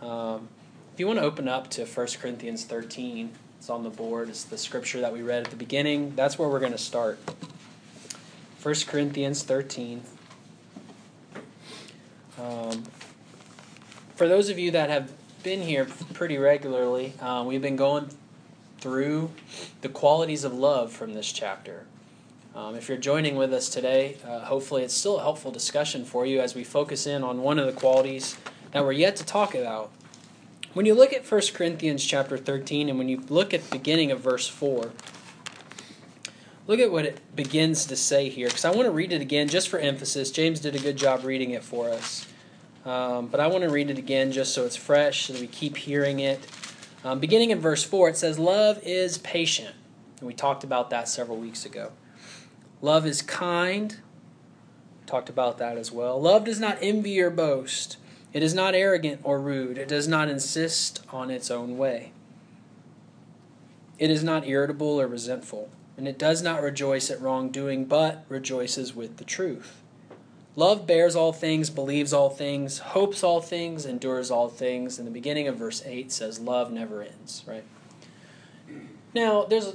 Um, if you want to open up to 1 Corinthians 13, it's on the board. It's the scripture that we read at the beginning. That's where we're going to start. 1 Corinthians 13. Um, for those of you that have been here pretty regularly, uh, we've been going through the qualities of love from this chapter. Um, if you're joining with us today, uh, hopefully it's still a helpful discussion for you as we focus in on one of the qualities that we're yet to talk about. When you look at 1 Corinthians chapter 13 and when you look at the beginning of verse 4, look at what it begins to say here because I want to read it again just for emphasis. James did a good job reading it for us. Um, but I want to read it again just so it's fresh, so we keep hearing it. Um, beginning in verse 4, it says, Love is patient. And we talked about that several weeks ago. Love is kind. Talked about that as well. Love does not envy or boast. It is not arrogant or rude. It does not insist on its own way. It is not irritable or resentful. And it does not rejoice at wrongdoing, but rejoices with the truth. Love bears all things, believes all things, hopes all things, endures all things. And the beginning of verse 8 says, Love never ends, right? Now, there's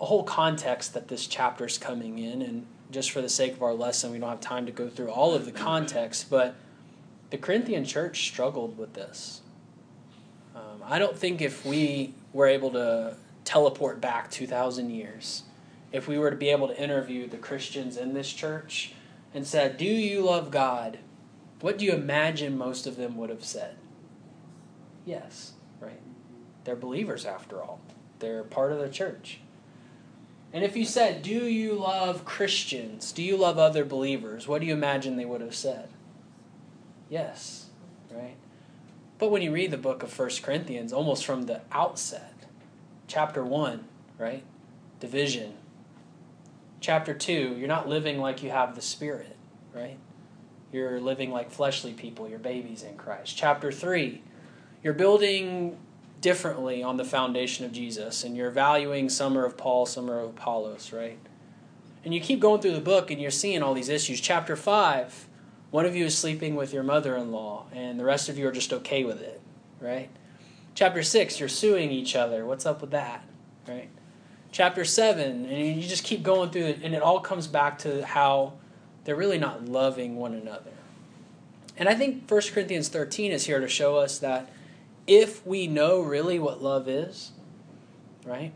a whole context that this chapter is coming in, and just for the sake of our lesson, we don't have time to go through all of the context, but the Corinthian church struggled with this. Um, I don't think if we were able to teleport back 2,000 years, if we were to be able to interview the Christians in this church and said, Do you love God? What do you imagine most of them would have said? Yes, right? They're believers after all, they're part of the church. And if you said, Do you love Christians? Do you love other believers? What do you imagine they would have said? Yes, right? But when you read the book of First Corinthians, almost from the outset, chapter 1, right? Division. Chapter 2, you're not living like you have the Spirit, right? You're living like fleshly people, you're babies in Christ. Chapter 3, you're building differently on the foundation of Jesus, and you're valuing some are of Paul, some are of Apollos, right? And you keep going through the book and you're seeing all these issues. Chapter 5, one of you is sleeping with your mother in law, and the rest of you are just okay with it, right? Chapter 6, you're suing each other. What's up with that, right? Chapter 7, and you just keep going through it, and it all comes back to how they're really not loving one another. And I think 1 Corinthians 13 is here to show us that if we know really what love is, right?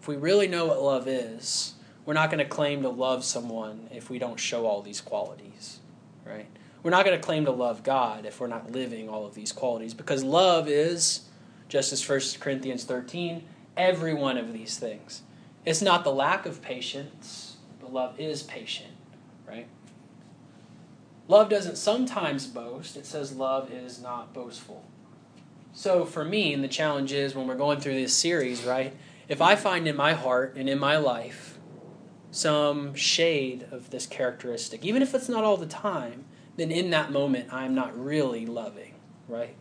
If we really know what love is, we're not going to claim to love someone if we don't show all these qualities, right? We're not going to claim to love God if we're not living all of these qualities because love is, just as 1 Corinthians 13, every one of these things. It's not the lack of patience, but love is patient, right? Love doesn't sometimes boast. It says love is not boastful. So for me, and the challenge is when we're going through this series, right? If I find in my heart and in my life some shade of this characteristic, even if it's not all the time, then in that moment I'm not really loving, right?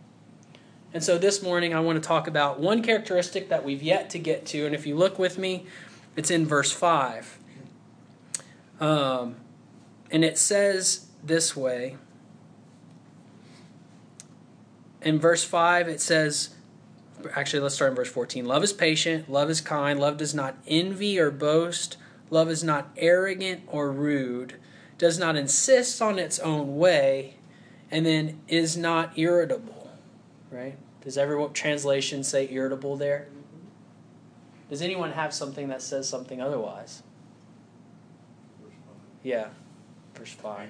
And so this morning I want to talk about one characteristic that we've yet to get to, and if you look with me, it's in verse 5. Um, and it says this way in verse 5, it says, actually, let's start in verse 14. Love is patient, love is kind, love does not envy or boast, love is not arrogant or rude, does not insist on its own way, and then is not irritable. Right? Does every translation say irritable there? Does anyone have something that says something otherwise? Yeah, verse 5.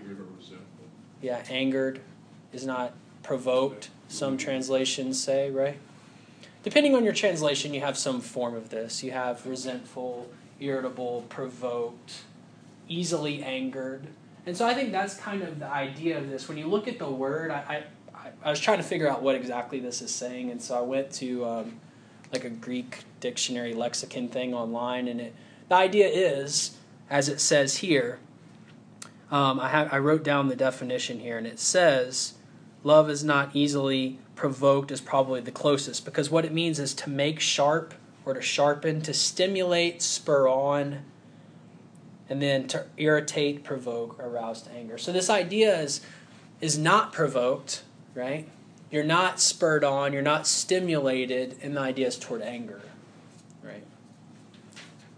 Yeah, angered is not provoked some translations say, right? Depending on your translation, you have some form of this. You have resentful, irritable, provoked, easily angered. And so I think that's kind of the idea of this. When you look at the word, I, I, I was trying to figure out what exactly this is saying, and so I went to um, like a Greek dictionary lexicon thing online, and it the idea is, as it says here, um, I, have, I wrote down the definition here, and it says Love is not easily provoked is probably the closest because what it means is to make sharp or to sharpen, to stimulate, spur on, and then to irritate, provoke, arouse to anger. So this idea is is not provoked, right? you're not spurred on, you're not stimulated in the idea is toward anger, right?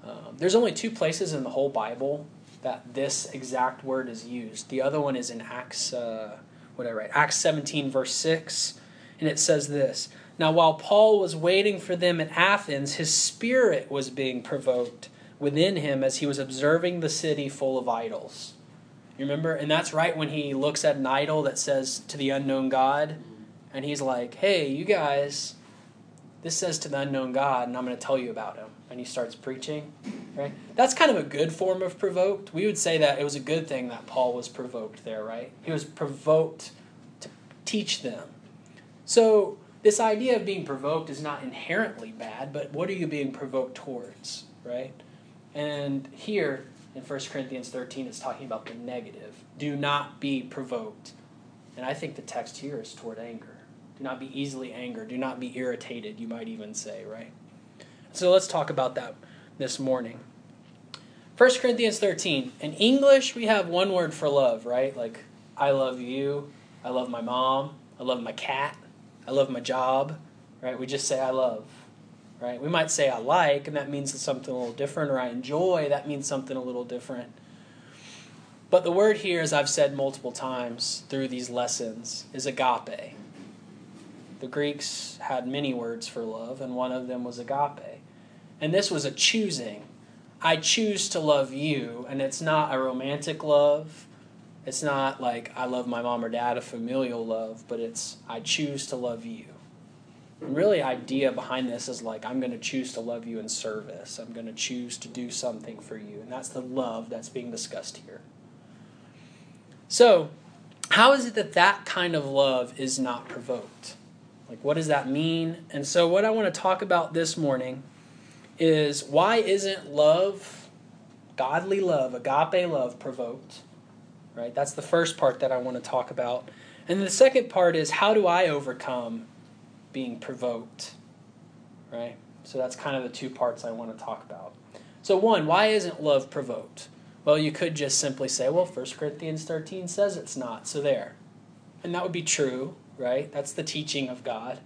Um, there's only two places in the whole Bible that this exact word is used. The other one is in Acts, uh, what I write? Acts 17, verse 6, and it says this Now, while Paul was waiting for them at Athens, his spirit was being provoked within him as he was observing the city full of idols. You remember? And that's right when he looks at an idol that says to the unknown God, and he's like, hey, you guys, this says to the unknown God, and I'm going to tell you about him. And he starts preaching, right? That's kind of a good form of provoked. We would say that it was a good thing that Paul was provoked there, right? He was provoked to teach them. So, this idea of being provoked is not inherently bad, but what are you being provoked towards, right? And here in 1 Corinthians 13, it's talking about the negative. Do not be provoked. And I think the text here is toward anger. Do not be easily angered. Do not be irritated, you might even say, right? So let's talk about that this morning. 1 Corinthians 13. In English, we have one word for love, right? Like, I love you. I love my mom. I love my cat. I love my job, right? We just say I love, right? We might say I like, and that means something a little different, or I enjoy, that means something a little different. But the word here, as I've said multiple times through these lessons, is agape. The Greeks had many words for love, and one of them was agape. And this was a choosing. I choose to love you, and it's not a romantic love. It's not like I love my mom or dad, a familial love, but it's I choose to love you. And really, idea behind this is like I'm going to choose to love you in service. I'm going to choose to do something for you, and that's the love that's being discussed here. So, how is it that that kind of love is not provoked? Like, what does that mean? And so, what I want to talk about this morning is why isn't love, godly love, agape love, provoked? Right? That's the first part that I want to talk about. And the second part is how do I overcome being provoked? Right? So, that's kind of the two parts I want to talk about. So, one, why isn't love provoked? Well, you could just simply say, well, 1 Corinthians 13 says it's not, so there. And that would be true, right? That's the teaching of God.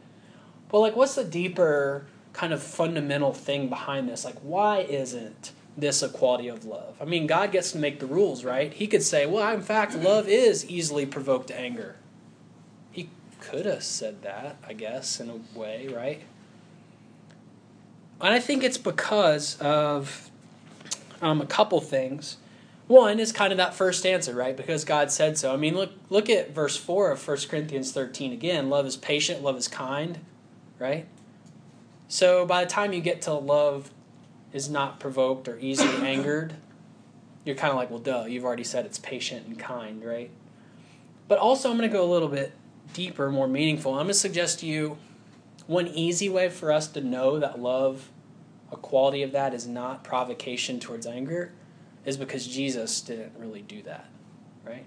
But like what's the deeper kind of fundamental thing behind this? Like why isn't this a quality of love? I mean, God gets to make the rules, right? He could say, "Well, in fact, love is easily provoked to anger." He could have said that, I guess, in a way, right? And I think it's because of um, a couple things. One is kind of that first answer, right? Because God said so. I mean, look look at verse 4 of 1 Corinthians 13 again. Love is patient, love is kind, right? So by the time you get to love is not provoked or easily angered, you're kind of like, well, duh, you've already said it's patient and kind, right? But also, I'm going to go a little bit deeper, more meaningful. I'm going to suggest to you one easy way for us to know that love, a quality of that, is not provocation towards anger is because Jesus didn't really do that, right?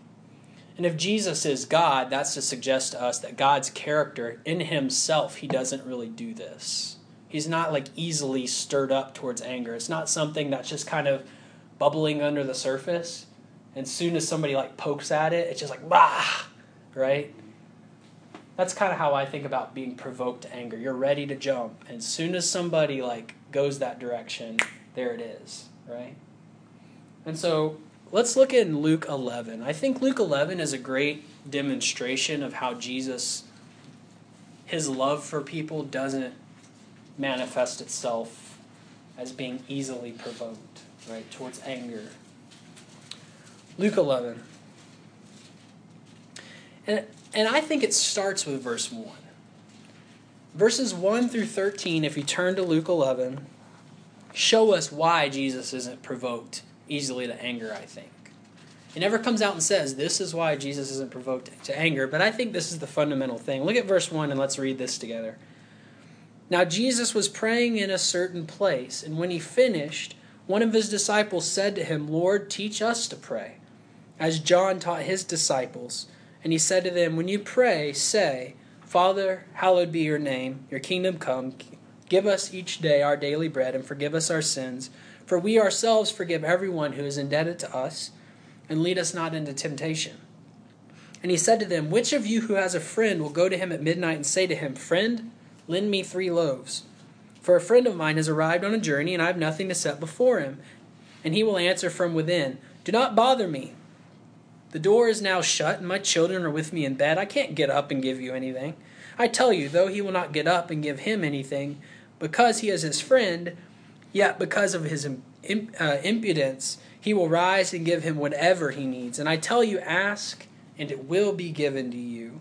And if Jesus is God, that's to suggest to us that God's character in himself, he doesn't really do this. He's not like easily stirred up towards anger. It's not something that's just kind of bubbling under the surface. And soon as somebody like pokes at it, it's just like, bah, right? That's kind of how I think about being provoked to anger. You're ready to jump. And soon as somebody like goes that direction, there it is, right? And so let's look in Luke 11. I think Luke 11 is a great demonstration of how Jesus, his love for people, doesn't manifest itself as being easily provoked, right, towards anger. Luke 11. And, and I think it starts with verse 1. Verses 1 through 13, if you turn to Luke 11, show us why Jesus isn't provoked easily to anger, I think. He never comes out and says, This is why Jesus isn't provoked to anger, but I think this is the fundamental thing. Look at verse 1 and let's read this together. Now, Jesus was praying in a certain place, and when he finished, one of his disciples said to him, Lord, teach us to pray, as John taught his disciples. And he said to them, When you pray, say, Father, hallowed be your name, your kingdom come. Give us each day our daily bread, and forgive us our sins for we ourselves forgive everyone who is indebted to us, and lead us not into temptation. And he said to them, Which of you who has a friend will go to him at midnight and say to him, Friend, lend me three loaves? For a friend of mine has arrived on a journey, and I have nothing to set before him. And he will answer from within, Do not bother me. The door is now shut, and my children are with me in bed. I can't get up and give you anything. I tell you, though he will not get up and give him anything, because he is his friend, yet because of his uh, impudence, he will rise and give him whatever he needs. And I tell you, ask and it will be given to you.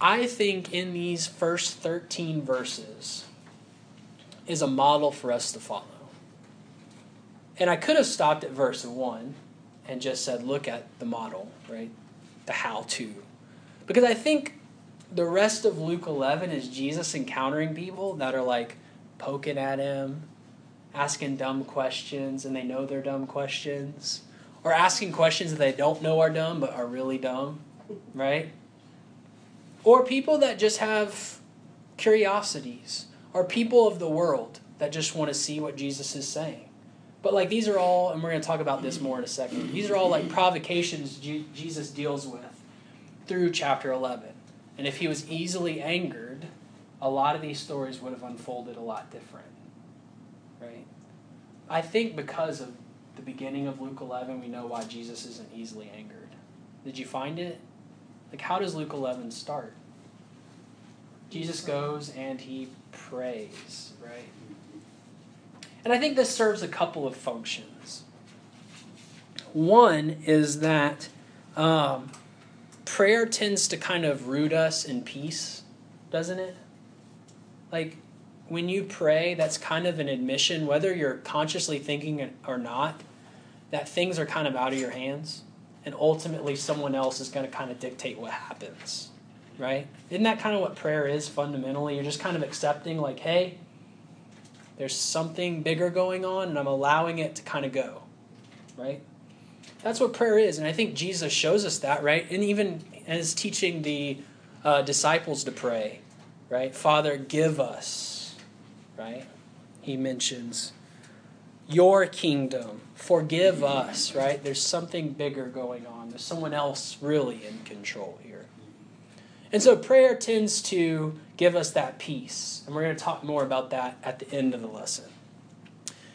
I think in these first 13 verses is a model for us to follow. And I could have stopped at verse 1 and just said, look at the model, right? The how to. Because I think the rest of Luke 11 is Jesus encountering people that are like, poking at him, asking dumb questions and they know they're dumb questions, or asking questions that they don't know are dumb but are really dumb, right? Or people that just have curiosities, or people of the world that just want to see what Jesus is saying. But like these are all, and we're going to talk about this more in a second. These are all like provocations Jesus deals with through chapter 11. And if he was easily angered, a lot of these stories would have unfolded a lot different. Right? I think because of the beginning of Luke 11, we know why Jesus isn't easily angered. Did you find it? Like, how does Luke 11 start? Jesus goes and he prays, right? And I think this serves a couple of functions. One is that um, prayer tends to kind of root us in peace, doesn't it? like when you pray, that's kind of an admission, whether you're consciously thinking or not, that things are kind of out of your hands. And ultimately, someone else is going to kind of dictate what happens. Right? Isn't that kind of what prayer is fundamentally? You're just kind of accepting, like, hey, there's something bigger going on, and I'm allowing it to kind of go. Right? That's what prayer is. And I think Jesus shows us that, right? And even as teaching the uh, disciples to pray, right? Father, give us, right? He mentions your kingdom. Forgive us, right? There's something bigger going on. There's someone else really in control here. And so prayer tends to give us that peace. And we're going to talk more about that at the end of the lesson.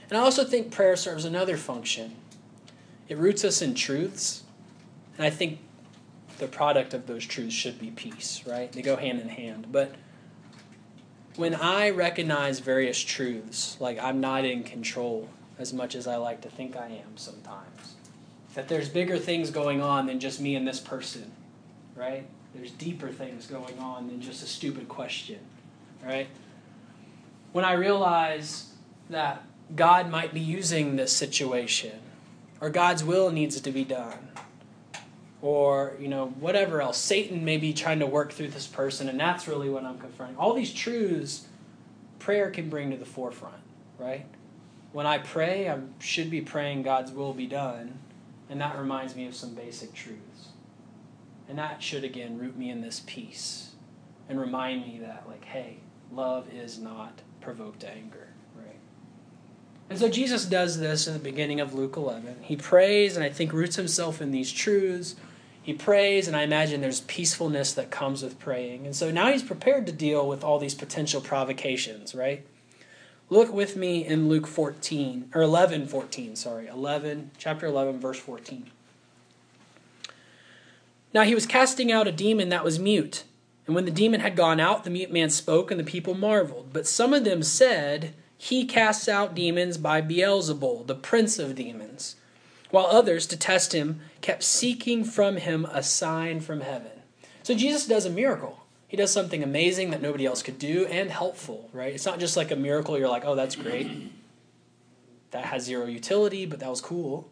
And I also think prayer serves another function. It roots us in truths. And I think the product of those truths should be peace, right? They go hand in hand. But when I recognize various truths, like I'm not in control as much as I like to think I am sometimes, that there's bigger things going on than just me and this person, right? There's deeper things going on than just a stupid question, right? When I realize that God might be using this situation, or God's will needs to be done, or you know whatever else satan may be trying to work through this person and that's really what i'm confronting all these truths prayer can bring to the forefront right when i pray i should be praying god's will be done and that reminds me of some basic truths and that should again root me in this peace and remind me that like hey love is not provoked to anger right and so jesus does this in the beginning of luke 11 he prays and i think roots himself in these truths he prays, and I imagine there's peacefulness that comes with praying. And so now he's prepared to deal with all these potential provocations, right? Look with me in Luke 14, or 11, 14, sorry. 11, chapter 11, verse 14. Now he was casting out a demon that was mute. And when the demon had gone out, the mute man spoke, and the people marveled. But some of them said, He casts out demons by Beelzebul, the prince of demons while others, to test him, kept seeking from him a sign from heaven. So Jesus does a miracle. He does something amazing that nobody else could do and helpful, right? It's not just like a miracle you're like, oh, that's great. That has zero utility, but that was cool.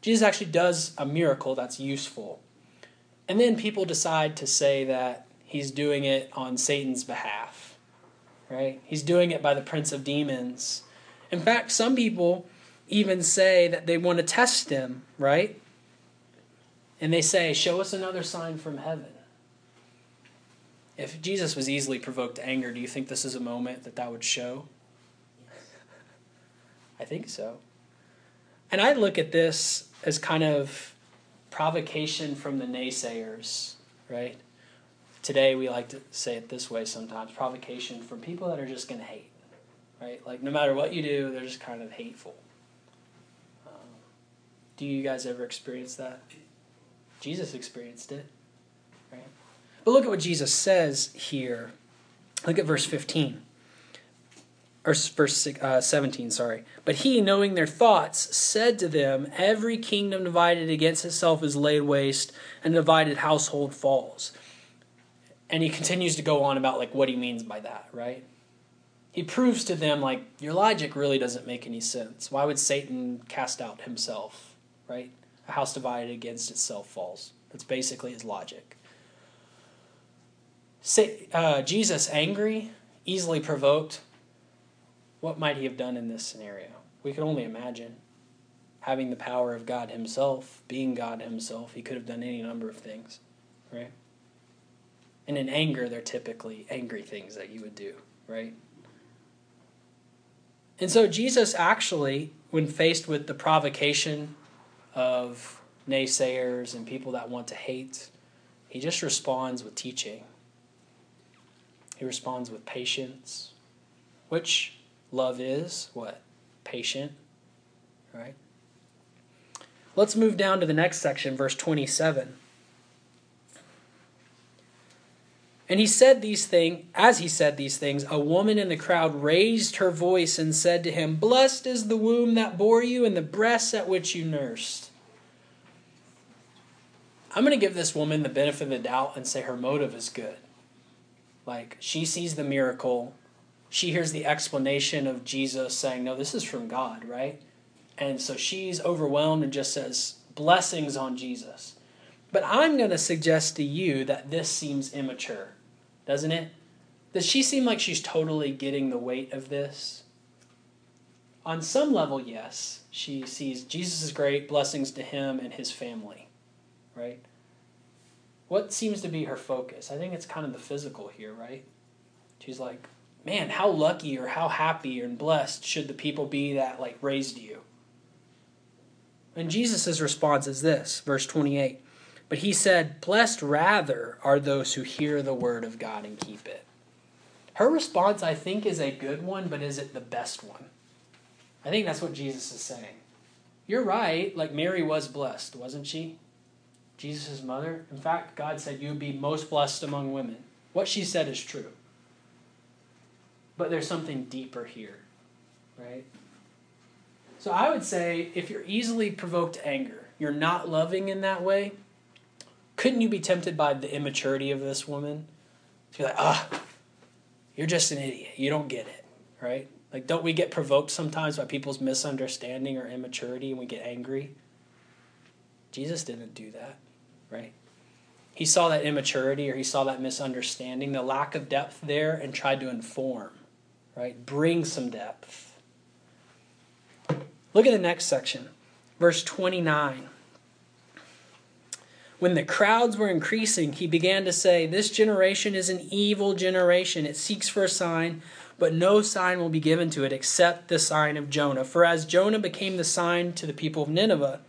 Jesus actually does a miracle that's useful. And then people decide to say that he's doing it on Satan's behalf, right? He's doing it by the prince of demons. In fact, some people even say that they want to test him, right? And they say, Show us another sign from heaven. If Jesus was easily provoked to anger, do you think this is a moment that that would show? I think so. And I look at this as kind of provocation from the naysayers, right? Today we like to say it this way sometimes provocation from people that are just going to hate, right? Like no matter what you do, they're just kind of hateful. Um, do you guys ever experience that? Jesus experienced it, right? But look at what Jesus says here. Look at verse 15 or verse uh, 17, sorry. But he, knowing their thoughts, said to them, Every kingdom divided against itself is laid waste, and a divided household falls. And he continues to go on about like what he means by that, right? He proves to them like your logic really doesn't make any sense. Why would Satan cast out himself, right? A house divided against itself falls. That's basically his logic. Say, uh, Jesus, angry, easily provoked, what might he have done in this scenario? We can only imagine. Having the power of God Himself, being God Himself, He could have done any number of things, right? And in anger, they're typically angry things that you would do, right? And so Jesus actually, when faced with the provocation of naysayers and people that want to hate, he just responds with teaching. He responds with patience, which Love is what? Patient. Right? Let's move down to the next section, verse 27. And he said these things, as he said these things, a woman in the crowd raised her voice and said to him, Blessed is the womb that bore you and the breasts at which you nursed. I'm going to give this woman the benefit of the doubt and say her motive is good. Like, she sees the miracle, she hears the explanation of Jesus saying, No, this is from God, right? And so she's overwhelmed and just says, Blessings on Jesus. But I'm going to suggest to you that this seems immature, doesn't it? Does she seem like she's totally getting the weight of this? On some level, yes. She sees Jesus is great, blessings to him and his family, right? What seems to be her focus? I think it's kind of the physical here, right? She's like, man, how lucky or how happy and blessed should the people be that like raised you? And Jesus' response is this, verse 28. But he said, Blessed rather are those who hear the word of God and keep it. Her response, I think, is a good one, but is it the best one? I think that's what Jesus is saying. You're right, like Mary was blessed, wasn't she? Jesus' mother. In fact, God said, You would be most blessed among women. What she said is true. But there's something deeper here, right? So I would say if you're easily provoked to anger, you're not loving in that way, couldn't you be tempted by the immaturity of this woman? To be like, ah, you're just an idiot. You don't get it, right? Like, don't we get provoked sometimes by people's misunderstanding or immaturity and we get angry? Jesus didn't do that, right? He saw that immaturity or he saw that misunderstanding, the lack of depth there, and tried to inform right? Bring some depth. Look at the next section, verse 29. When the crowds were increasing, he began to say, This generation is an evil generation. It seeks for a sign, but no sign will be given to it except the sign of Jonah. For as Jonah became the sign to the people of Nineveh,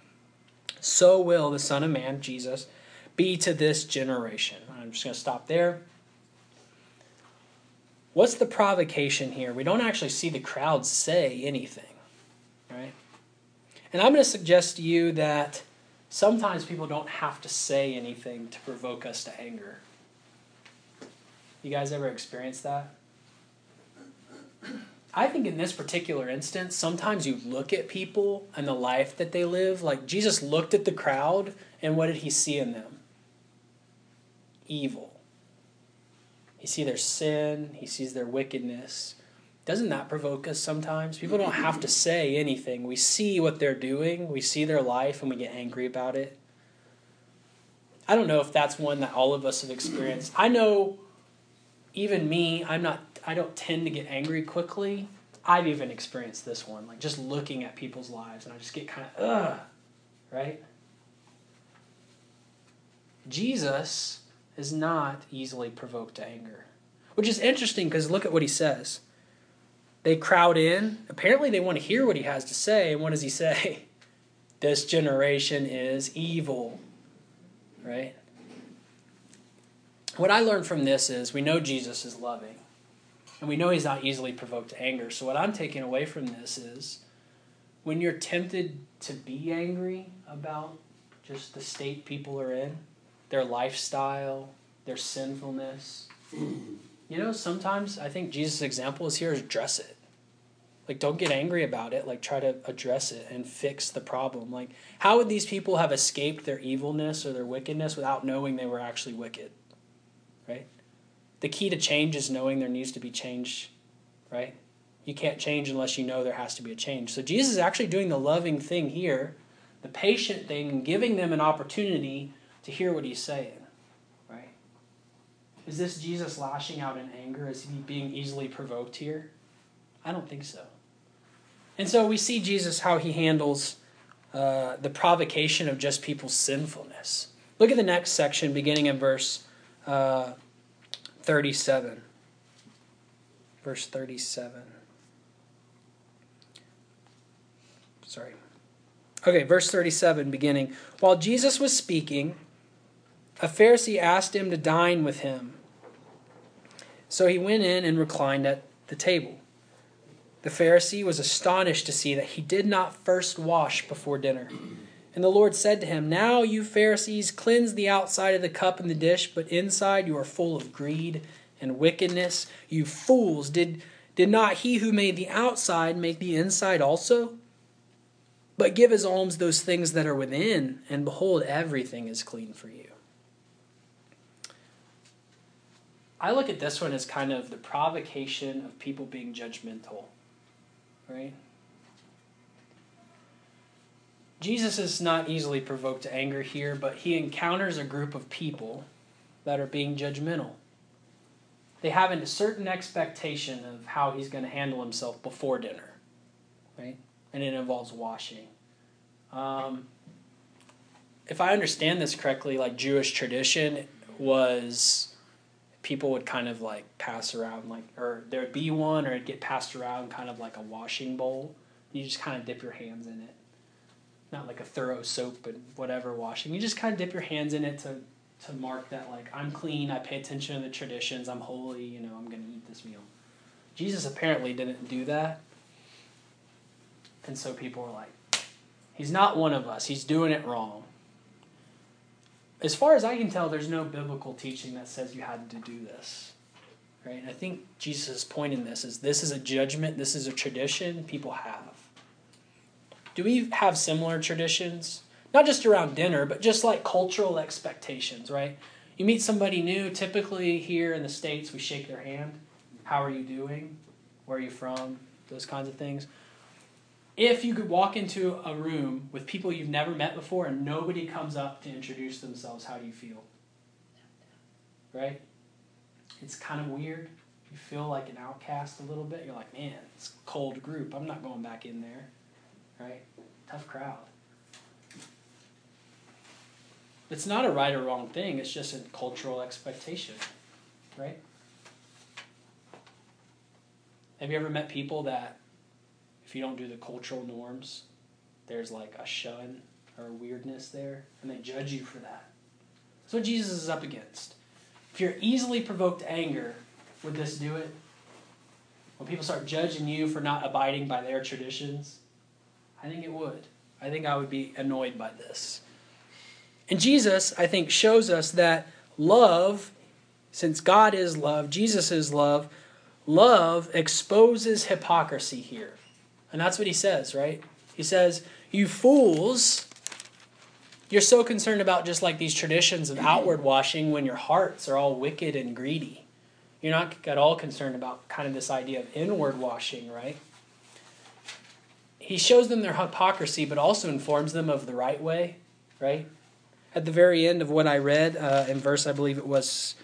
so will the Son of Man, Jesus, be to this generation. I'm just going to stop there. What's the provocation here? We don't actually see the crowd say anything, right? And I'm going to suggest to you that sometimes people don't have to say anything to provoke us to anger. You guys ever experienced that? I think in this particular instance, sometimes you look at people and the life that they live. Like Jesus looked at the crowd, and what did he see in them? Evil. He sees their sin, he sees their wickedness. Doesn't that provoke us sometimes? People don't have to say anything. We see what they're doing, we see their life, and we get angry about it. I don't know if that's one that all of us have experienced. I know even me, I'm not I don't tend to get angry quickly. I've even experienced this one, like just looking at people's lives and I just get kind of ugh, right? Jesus is not easily provoked to anger. Which is interesting because look at what he says. They crowd in. Apparently, they want to hear what he has to say. And what does he say? This generation is evil. Right? What I learned from this is we know Jesus is loving. And we know he's not easily provoked to anger. So, what I'm taking away from this is when you're tempted to be angry about just the state people are in, their lifestyle, their sinfulness, you know, sometimes I think Jesus' example is here is address it. Like, don't get angry about it. Like, try to address it and fix the problem. Like, how would these people have escaped their evilness or their wickedness without knowing they were actually wicked? Right? The key to change is knowing there needs to be change, right? You can't change unless you know there has to be a change. So, Jesus is actually doing the loving thing here, the patient thing, giving them an opportunity to hear what he's saying, right? Is this Jesus lashing out in anger? Is he being easily provoked here? I don't think so. And so we see Jesus how he handles uh, the provocation of just people's sinfulness. Look at the next section, beginning in verse uh, 37. Verse 37. Sorry. Okay, verse 37, beginning. While Jesus was speaking, a Pharisee asked him to dine with him. So he went in and reclined at the table. The Pharisee was astonished to see that he did not first wash before dinner. And the Lord said to him, Now you Pharisees cleanse the outside of the cup and the dish, but inside you are full of greed and wickedness. You fools, did, did not he who made the outside make the inside also? But give as alms those things that are within, and behold, everything is clean for you. I look at this one as kind of the provocation of people being judgmental right? Jesus is not easily provoked to anger here, but he encounters a group of people that are being judgmental. They have a certain expectation of how he's going to handle himself before dinner, right? And it involves washing. Um, if I understand this correctly, like Jewish tradition was people would kind of like pass around like or there'd be one or it'd get passed around kind of like a washing bowl you just kind of dip your hands in it not like a thorough soap and whatever washing you just kind of dip your hands in it to to mark that like i'm clean i pay attention to the traditions i'm holy you know i'm going to eat this meal jesus apparently didn't do that and so people were like he's not one of us he's doing it wrong as far as I can tell, there's no biblical teaching that says you had to do this. Right? And I think Jesus' point in this is this is a judgment, this is a tradition people have. Do we have similar traditions? Not just around dinner, but just like cultural expectations, right? You meet somebody new, typically here in the States, we shake their hand. How are you doing? Where are you from? Those kinds of things if you could walk into a room with people you've never met before and nobody comes up to introduce themselves, how do you feel? Right? It's kind of weird. You feel like an outcast a little bit. You're like, man, it's a cold group. I'm not going back in there. Right? Tough crowd. It's not a right or wrong thing, it's just a cultural expectation. Right? Have you ever met people that if you don't do the cultural norms, there's like a shun or weirdness there, and they judge you for that. That's what Jesus is up against. If you're easily provoked to anger, would this do it? When people start judging you for not abiding by their traditions, I think it would. I think I would be annoyed by this. And Jesus, I think, shows us that love, since God is love, Jesus is love, love exposes hypocrisy here. And that's what he says, right? He says, You fools, you're so concerned about just like these traditions of outward washing when your hearts are all wicked and greedy. You're not at all concerned about kind of this idea of inward washing, right? He shows them their hypocrisy, but also informs them of the right way, right? at the very end of what I read uh, in verse, I believe it was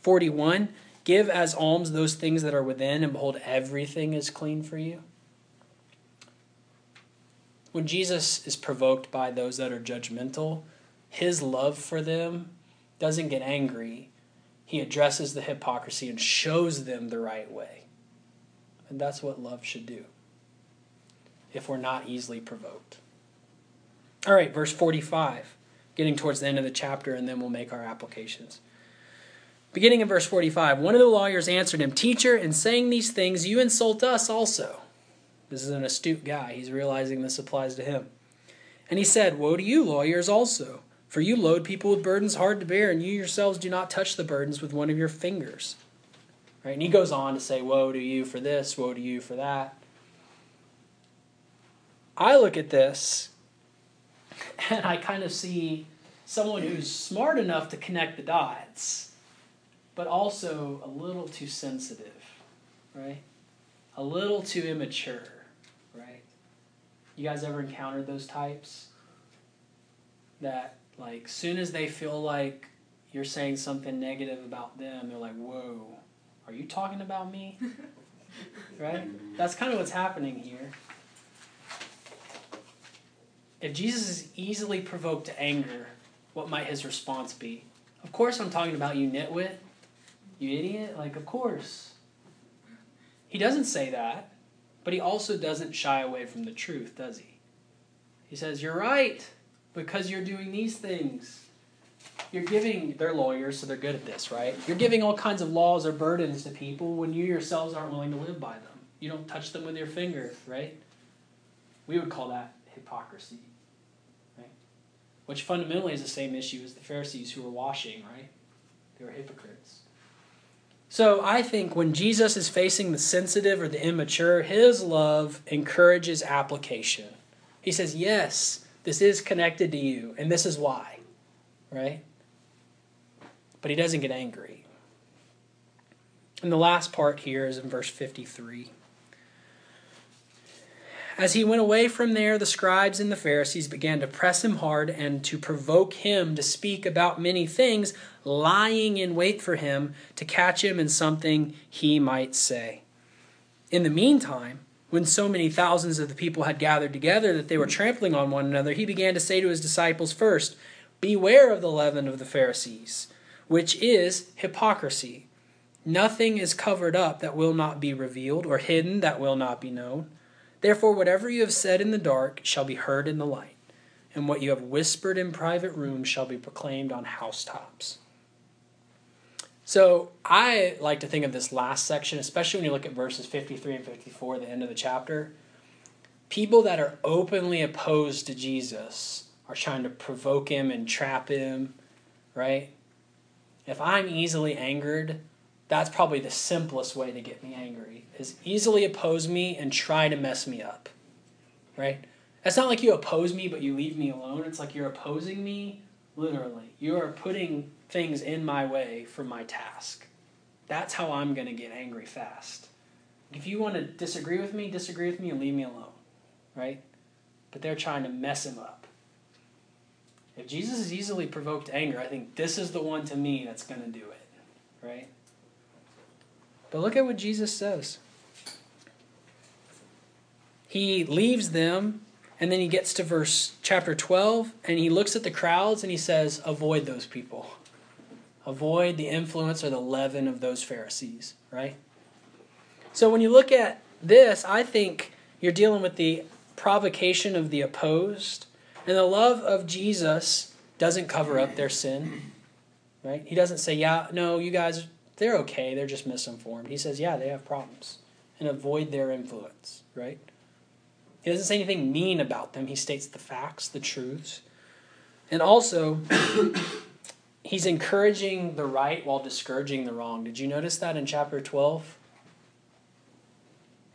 41 Give as alms those things that are within, and behold, everything is clean for you. When Jesus is provoked by those that are judgmental, his love for them doesn't get angry. He addresses the hypocrisy and shows them the right way. And that's what love should do if we're not easily provoked. All right, verse 45, getting towards the end of the chapter, and then we'll make our applications. Beginning in verse 45, one of the lawyers answered him, Teacher, in saying these things, you insult us also. This is an astute guy. He's realizing this applies to him. And he said, Woe to you, lawyers, also, for you load people with burdens hard to bear, and you yourselves do not touch the burdens with one of your fingers. Right? And he goes on to say, Woe to you for this, woe to you for that. I look at this and I kind of see someone who's smart enough to connect the dots, but also a little too sensitive, right? A little too immature, right? You guys ever encountered those types? That, like, soon as they feel like you're saying something negative about them, they're like, whoa, are you talking about me? right? That's kind of what's happening here. If Jesus is easily provoked to anger, what might his response be? Of course, I'm talking about you, nitwit. You idiot. Like, of course. He doesn't say that, but he also doesn't shy away from the truth, does he? He says, You're right, because you're doing these things. You're giving, they're lawyers, so they're good at this, right? You're giving all kinds of laws or burdens to people when you yourselves aren't willing to live by them. You don't touch them with your finger, right? We would call that hypocrisy which fundamentally is the same issue as the Pharisees who were washing, right? They were hypocrites. So I think when Jesus is facing the sensitive or the immature, his love encourages application. He says, Yes, this is connected to you, and this is why, right? But he doesn't get angry. And the last part here is in verse 53. As he went away from there, the scribes and the Pharisees began to press him hard and to provoke him to speak about many things, lying in wait for him to catch him in something he might say. In the meantime, when so many thousands of the people had gathered together that they were trampling on one another, he began to say to his disciples first, Beware of the leaven of the Pharisees, which is hypocrisy. Nothing is covered up that will not be revealed, or hidden that will not be known. Therefore, whatever you have said in the dark shall be heard in the light, and what you have whispered in private rooms shall be proclaimed on housetops. So, I like to think of this last section, especially when you look at verses 53 and 54, the end of the chapter. People that are openly opposed to Jesus are trying to provoke him and trap him, right? If I'm easily angered, that's probably the simplest way to get me angry is easily oppose me and try to mess me up right? It's not like you oppose me but you leave me alone. It's like you're opposing me literally. You are putting things in my way for my task. That's how i'm going to get angry fast. If you want to disagree with me disagree with me and leave me alone right? But they're trying to mess him up. If jesus is easily provoked to anger i think this is the one to me that's going to do it right but look at what Jesus says. He leaves them, and then he gets to verse chapter 12, and he looks at the crowds and he says, Avoid those people. Avoid the influence or the leaven of those Pharisees, right? So when you look at this, I think you're dealing with the provocation of the opposed, and the love of Jesus doesn't cover up their sin, right? He doesn't say, Yeah, no, you guys they're okay, they're just misinformed. He says, yeah, they have problems. And avoid their influence, right? He doesn't say anything mean about them. He states the facts, the truths. And also, he's encouraging the right while discouraging the wrong. Did you notice that in chapter 12?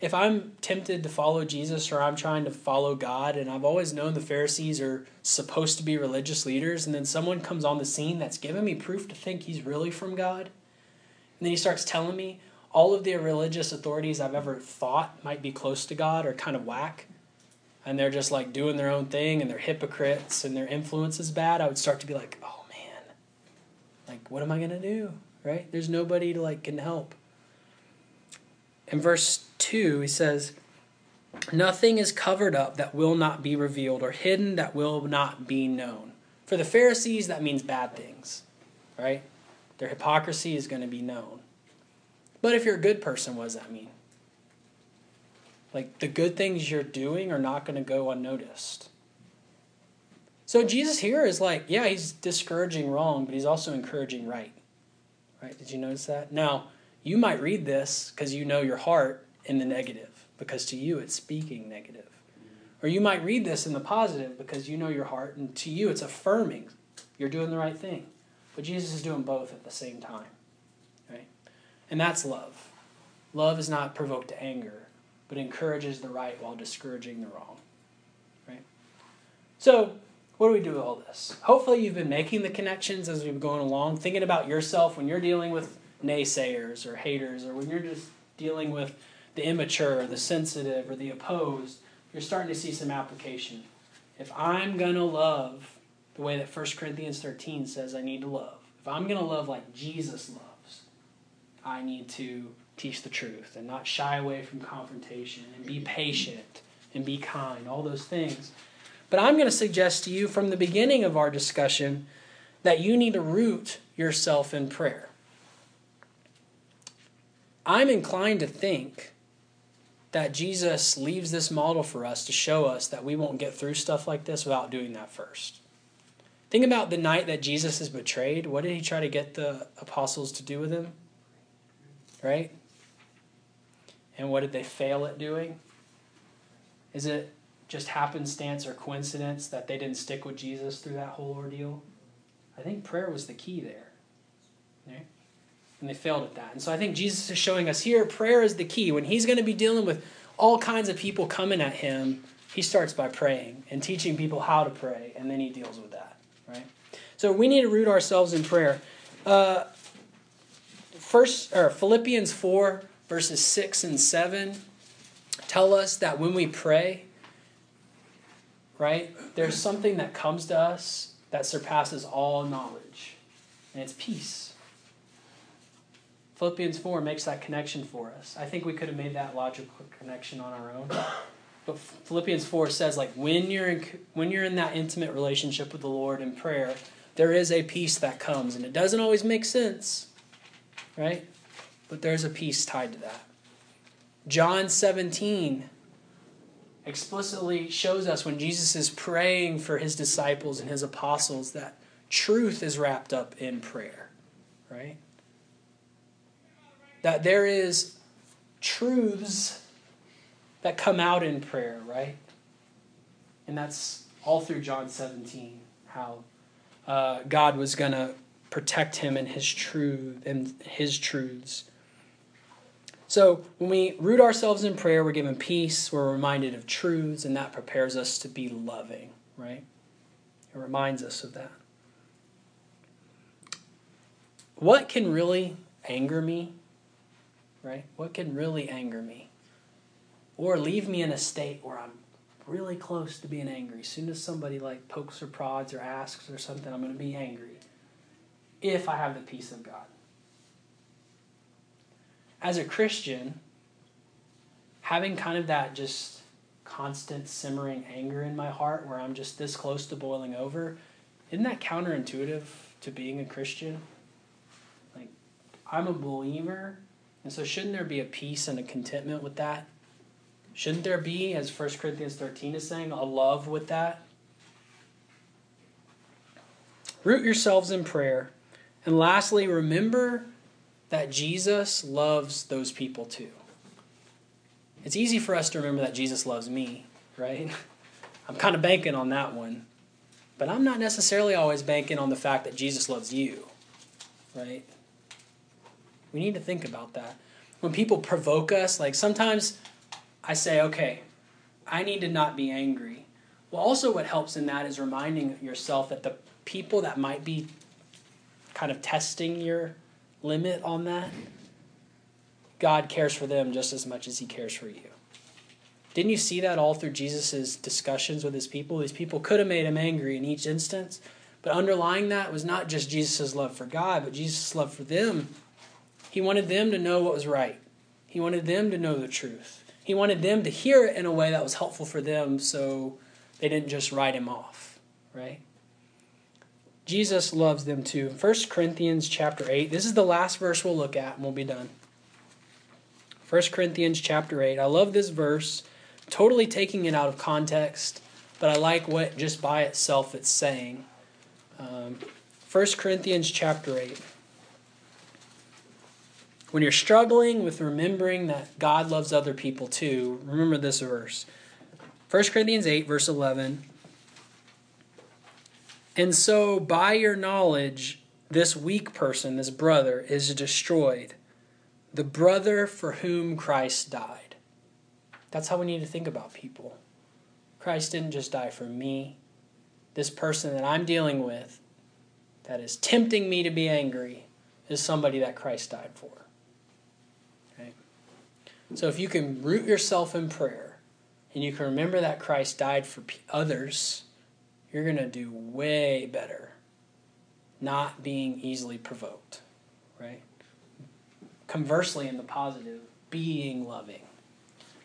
If I'm tempted to follow Jesus or I'm trying to follow God, and I've always known the Pharisees are supposed to be religious leaders, and then someone comes on the scene that's giving me proof to think he's really from God, and then he starts telling me all of the religious authorities I've ever thought might be close to God are kind of whack. and they're just like doing their own thing and they're hypocrites and their influence is bad, I would start to be like, oh man, like what am I going to do? Right? There's nobody to like can help. In verse 2, he says, Nothing is covered up that will not be revealed, or hidden that will not be known. For the Pharisees, that means bad things, right? Their hypocrisy is going to be known. But if you're a good person, what does that mean? Like the good things you're doing are not going to go unnoticed. So Jesus here is like, yeah, he's discouraging wrong, but he's also encouraging right. Right? Did you notice that? Now, you might read this because you know your heart in the negative, because to you it's speaking negative. Or you might read this in the positive because you know your heart, and to you it's affirming you're doing the right thing. But Jesus is doing both at the same time. Right? And that's love. Love is not provoked to anger, but encourages the right while discouraging the wrong. Right? So, what do we do with all this? Hopefully, you've been making the connections as we've been going along, thinking about yourself when you're dealing with naysayers or haters, or when you're just dealing with the immature, or the sensitive, or the opposed, you're starting to see some application. If I'm going to love the way that 1 Corinthians 13 says I need to love, if I'm going to love like Jesus loves, I need to teach the truth and not shy away from confrontation and be patient and be kind, all those things. But I'm going to suggest to you from the beginning of our discussion that you need to root yourself in prayer. I'm inclined to think that Jesus leaves this model for us to show us that we won't get through stuff like this without doing that first. Think about the night that Jesus is betrayed. What did he try to get the apostles to do with him? Right? And what did they fail at doing? Is it just happenstance or coincidence that they didn't stick with Jesus through that whole ordeal? I think prayer was the key there. Right? And they failed at that. And so I think Jesus is showing us here prayer is the key. When he's going to be dealing with all kinds of people coming at him, he starts by praying and teaching people how to pray, and then he deals with that. Right? So we need to root ourselves in prayer. Uh, first or Philippians 4 verses 6 and 7 tell us that when we pray, right, there's something that comes to us that surpasses all knowledge, and it's peace. Philippians 4 makes that connection for us. I think we could have made that logical connection on our own. Philippians 4 says like when you're in, when you're in that intimate relationship with the Lord in prayer, there is a peace that comes and it doesn't always make sense. Right? But there's a peace tied to that. John 17 explicitly shows us when Jesus is praying for his disciples and his apostles that truth is wrapped up in prayer, right? That there is truths that come out in prayer, right? And that's all through John 17, how uh, God was going to protect him and his truth and his truths. So when we root ourselves in prayer, we're given peace, we're reminded of truths, and that prepares us to be loving, right? It reminds us of that. What can really anger me, right? What can really anger me? Or leave me in a state where I'm really close to being angry. As soon as somebody like pokes or prods or asks or something, I'm going to be angry if I have the peace of God. As a Christian, having kind of that just constant simmering anger in my heart where I'm just this close to boiling over, isn't that counterintuitive to being a Christian? Like, I'm a believer, and so shouldn't there be a peace and a contentment with that? Shouldn't there be, as 1 Corinthians 13 is saying, a love with that? Root yourselves in prayer. And lastly, remember that Jesus loves those people too. It's easy for us to remember that Jesus loves me, right? I'm kind of banking on that one. But I'm not necessarily always banking on the fact that Jesus loves you, right? We need to think about that. When people provoke us, like sometimes I say, okay, I need to not be angry. Well, also, what helps in that is reminding yourself that the people that might be kind of testing your limit on that, God cares for them just as much as He cares for you. Didn't you see that all through Jesus' discussions with his people? These people could have made him angry in each instance, but underlying that was not just Jesus' love for God, but Jesus' love for them. He wanted them to know what was right, he wanted them to know the truth. He wanted them to hear it in a way that was helpful for them so they didn't just write him off, right? Jesus loves them too. 1 Corinthians chapter 8. This is the last verse we'll look at and we'll be done. 1 Corinthians chapter 8. I love this verse, totally taking it out of context, but I like what just by itself it's saying. Um, 1 Corinthians chapter 8. When you're struggling with remembering that God loves other people too, remember this verse. 1 Corinthians 8, verse 11. And so, by your knowledge, this weak person, this brother, is destroyed. The brother for whom Christ died. That's how we need to think about people. Christ didn't just die for me. This person that I'm dealing with, that is tempting me to be angry, is somebody that Christ died for. So if you can root yourself in prayer and you can remember that Christ died for others, you're going to do way better not being easily provoked, right? Conversely, in the positive, being loving.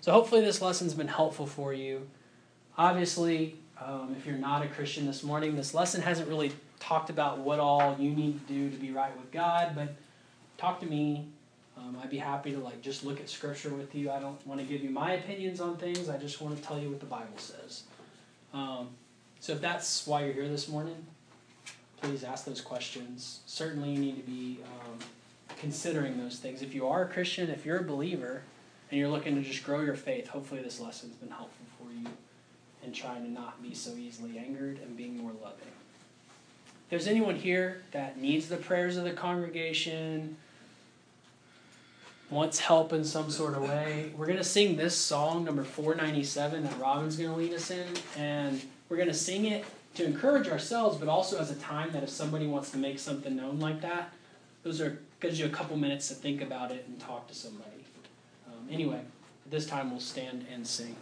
So hopefully this lesson's been helpful for you. Obviously, um, if you're not a Christian this morning, this lesson hasn't really talked about what all you need to do to be right with God, but talk to me um, I'd be happy to like just look at scripture with you. I don't want to give you my opinions on things. I just want to tell you what the Bible says. Um, so if that's why you're here this morning, please ask those questions. Certainly, you need to be um, considering those things. If you are a Christian, if you're a believer, and you're looking to just grow your faith, hopefully this lesson's been helpful for you in trying to not be so easily angered and being more loving. If there's anyone here that needs the prayers of the congregation, wants help in some sort of way, we're going to sing this song, number 497, that Robin's going to lead us in. And we're going to sing it to encourage ourselves, but also as a time that if somebody wants to make something known like that, those are gives you a couple minutes to think about it and talk to somebody. Um, anyway, at this time we'll stand and sing.